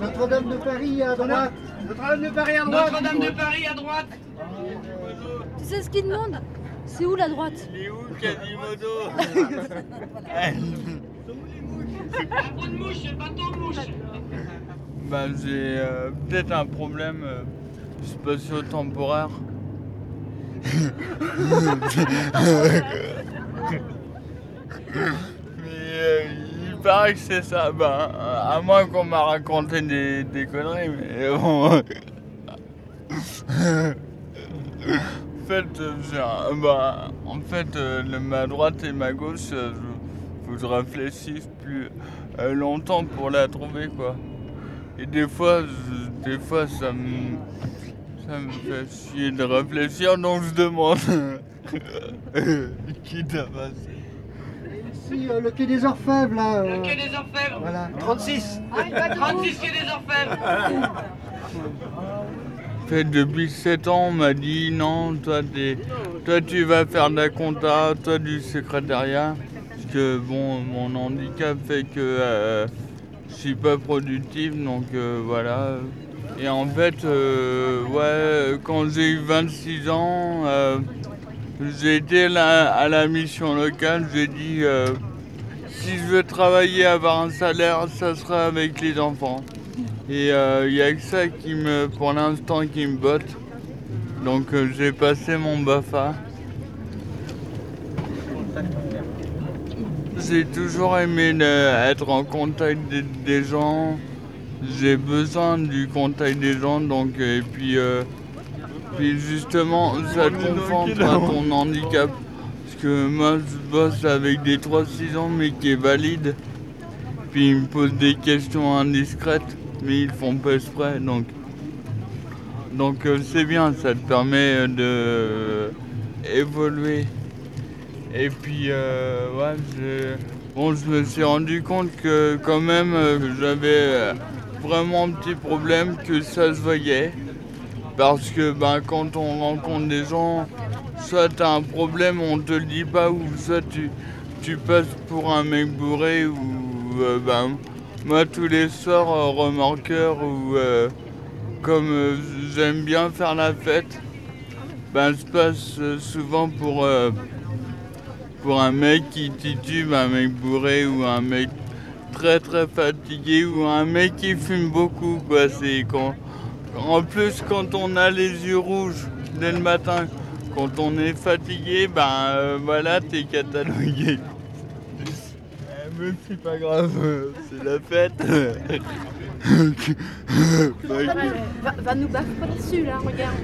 Notre-Dame de Paris à droite. Notre-Dame de Paris à droite. Notre-Dame de Paris à droite. Tu sais ce qu'il demande? C'est où la droite? Il est où Quasimodo? Un pot de mouche, c'est pas ton mouche. Bah j'ai euh, peut-être un problème euh, spatio-temporaire. Paraît que c'est ça. Bah, à moins qu'on m'a raconté des, des conneries, mais bon. en fait, euh, bah, en fait euh, le- ma droite et ma gauche, euh, faut que je réfléchisse plus longtemps pour la trouver, quoi. Et des fois, je- des fois ça me, ça me fait chier de réfléchir, donc je demande. Qui t'a passé Euh, le quai des Orfèvres, là. euh, Le quai des Orfèvres. Voilà. 36. 36 quai des Orfèvres. Fait, depuis 7 ans, on m'a dit non, toi, t'es- toi tu vas faire de la compta, toi du secrétariat. Parce que bon, mon handicap fait que euh, je suis pas productif, donc euh, voilà. Et en fait, euh, ouais, quand j'ai eu 26 ans, euh, j'ai été à la mission locale, j'ai dit euh, si je veux travailler, avoir un salaire, ça sera avec les enfants. Et il n'y a que ça qui me, pour l'instant, qui me botte. Donc euh, j'ai passé mon BAFA. J'ai toujours aimé être en contact des, des gens. J'ai besoin du contact des gens, donc euh, et puis, euh, puis justement ça te concentre à ton handicap. Parce que moi je bosse avec des 3-6 ans mais qui est valide. Puis ils me posent des questions indiscrètes, mais ils font pas exprès, donc. Donc euh, c'est bien, ça te permet euh, de euh, évoluer. Et puis euh, ouais, je, bon, je me suis rendu compte que quand même j'avais vraiment un petit problème, que ça se voyait. Parce que ben, quand on rencontre des gens, soit tu as un problème, on te le dit pas, ou soit tu, tu passes pour un mec bourré, ou euh, ben, moi tous les soirs, euh, remorqueur, ou euh, comme euh, j'aime bien faire la fête, ben, je passe souvent pour, pour un mec qui titube, un mec bourré, ou un mec très très fatigué, ou un mec qui fume beaucoup, quoi. C'est quand, en plus, quand on a les yeux rouges dès le matin, quand on est fatigué, ben euh, voilà, t'es catalogué. Eh, mais c'est pas grave, euh, c'est la fête. Va, va nous baffe pas dessus là, regarde.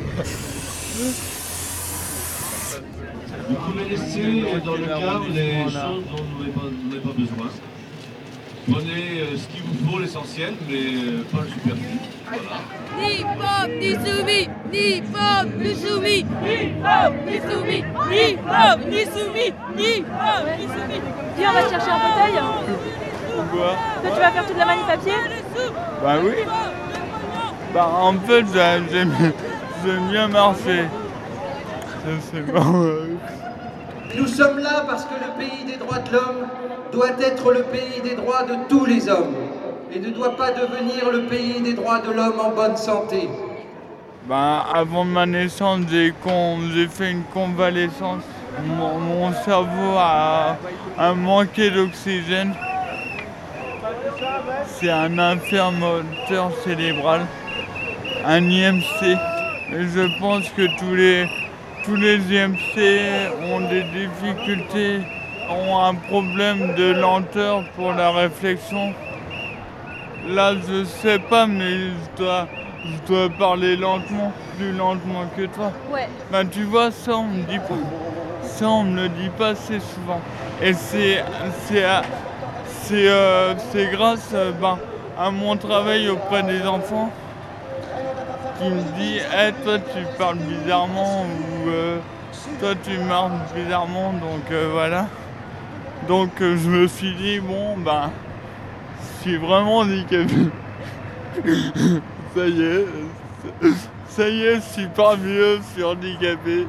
Vous pouvez laisser dans le cadre les choses dont vous n'avez pas, vous n'avez pas besoin. Prenez euh, ce qu'il vous faut, l'essentiel, mais euh, pas le superflu. Voilà. Ni pop, ni soumis, ni pop, ni soumis, ni pop, ni soumis, ni pop, ni soumis, ni pop, ni soumis. Viens, on va chercher un fauteuil. pourquoi Toi, tu vas faire toute la manip à pied Bah oui. Bah en fait, j'ai- j'aime j'aime bien marcher. Ça, C'est bon. Nous sommes là parce que le pays des droits de l'homme doit être le pays des droits de tous les hommes et ne doit pas devenir le pays des droits de l'homme en bonne santé. Bah, avant ma naissance, j'ai fait une convalescence. Mon, cerveau a, a manqué d'oxygène. C'est un infirmateur cérébral, un IMC. Et je pense que tous les, tous les IMC ont des difficultés, ont un problème de lenteur pour la réflexion. Là, je sais pas, mais je dois, je dois parler lentement, plus lentement que toi. Ouais. Ben, tu vois, ça, on me dit pas. Ça, on me le dit pas assez souvent. Et c'est, c'est, c'est, euh, c'est grâce euh, ben, à mon travail auprès des enfants qui me dit, Eh, toi, tu parles bizarrement ou euh, toi, tu marches bizarrement, donc euh, voilà. Donc, euh, je me suis dit, bon, ben, je suis vraiment handicapé. ça y est, ça y est, je suis pas mieux, je suis handicapé.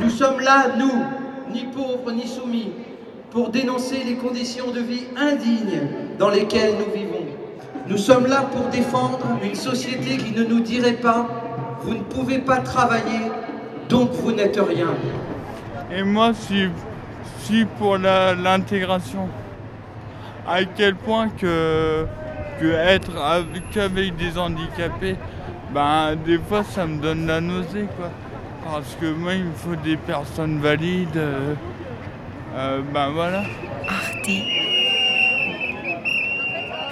Nous sommes là, nous, ni pauvres ni soumis, pour dénoncer les conditions de vie indignes dans lesquelles nous vivons. Nous sommes là pour défendre une société qui ne nous dirait pas vous ne pouvez pas travailler, donc vous n'êtes rien. Et moi, je suis, je suis pour l'intégration. À quel point que, que être avec, qu'avec des handicapés, ben, des fois, ça me donne la nausée, quoi. Parce que moi, il me faut des personnes valides. euh, euh, ben voilà. Arte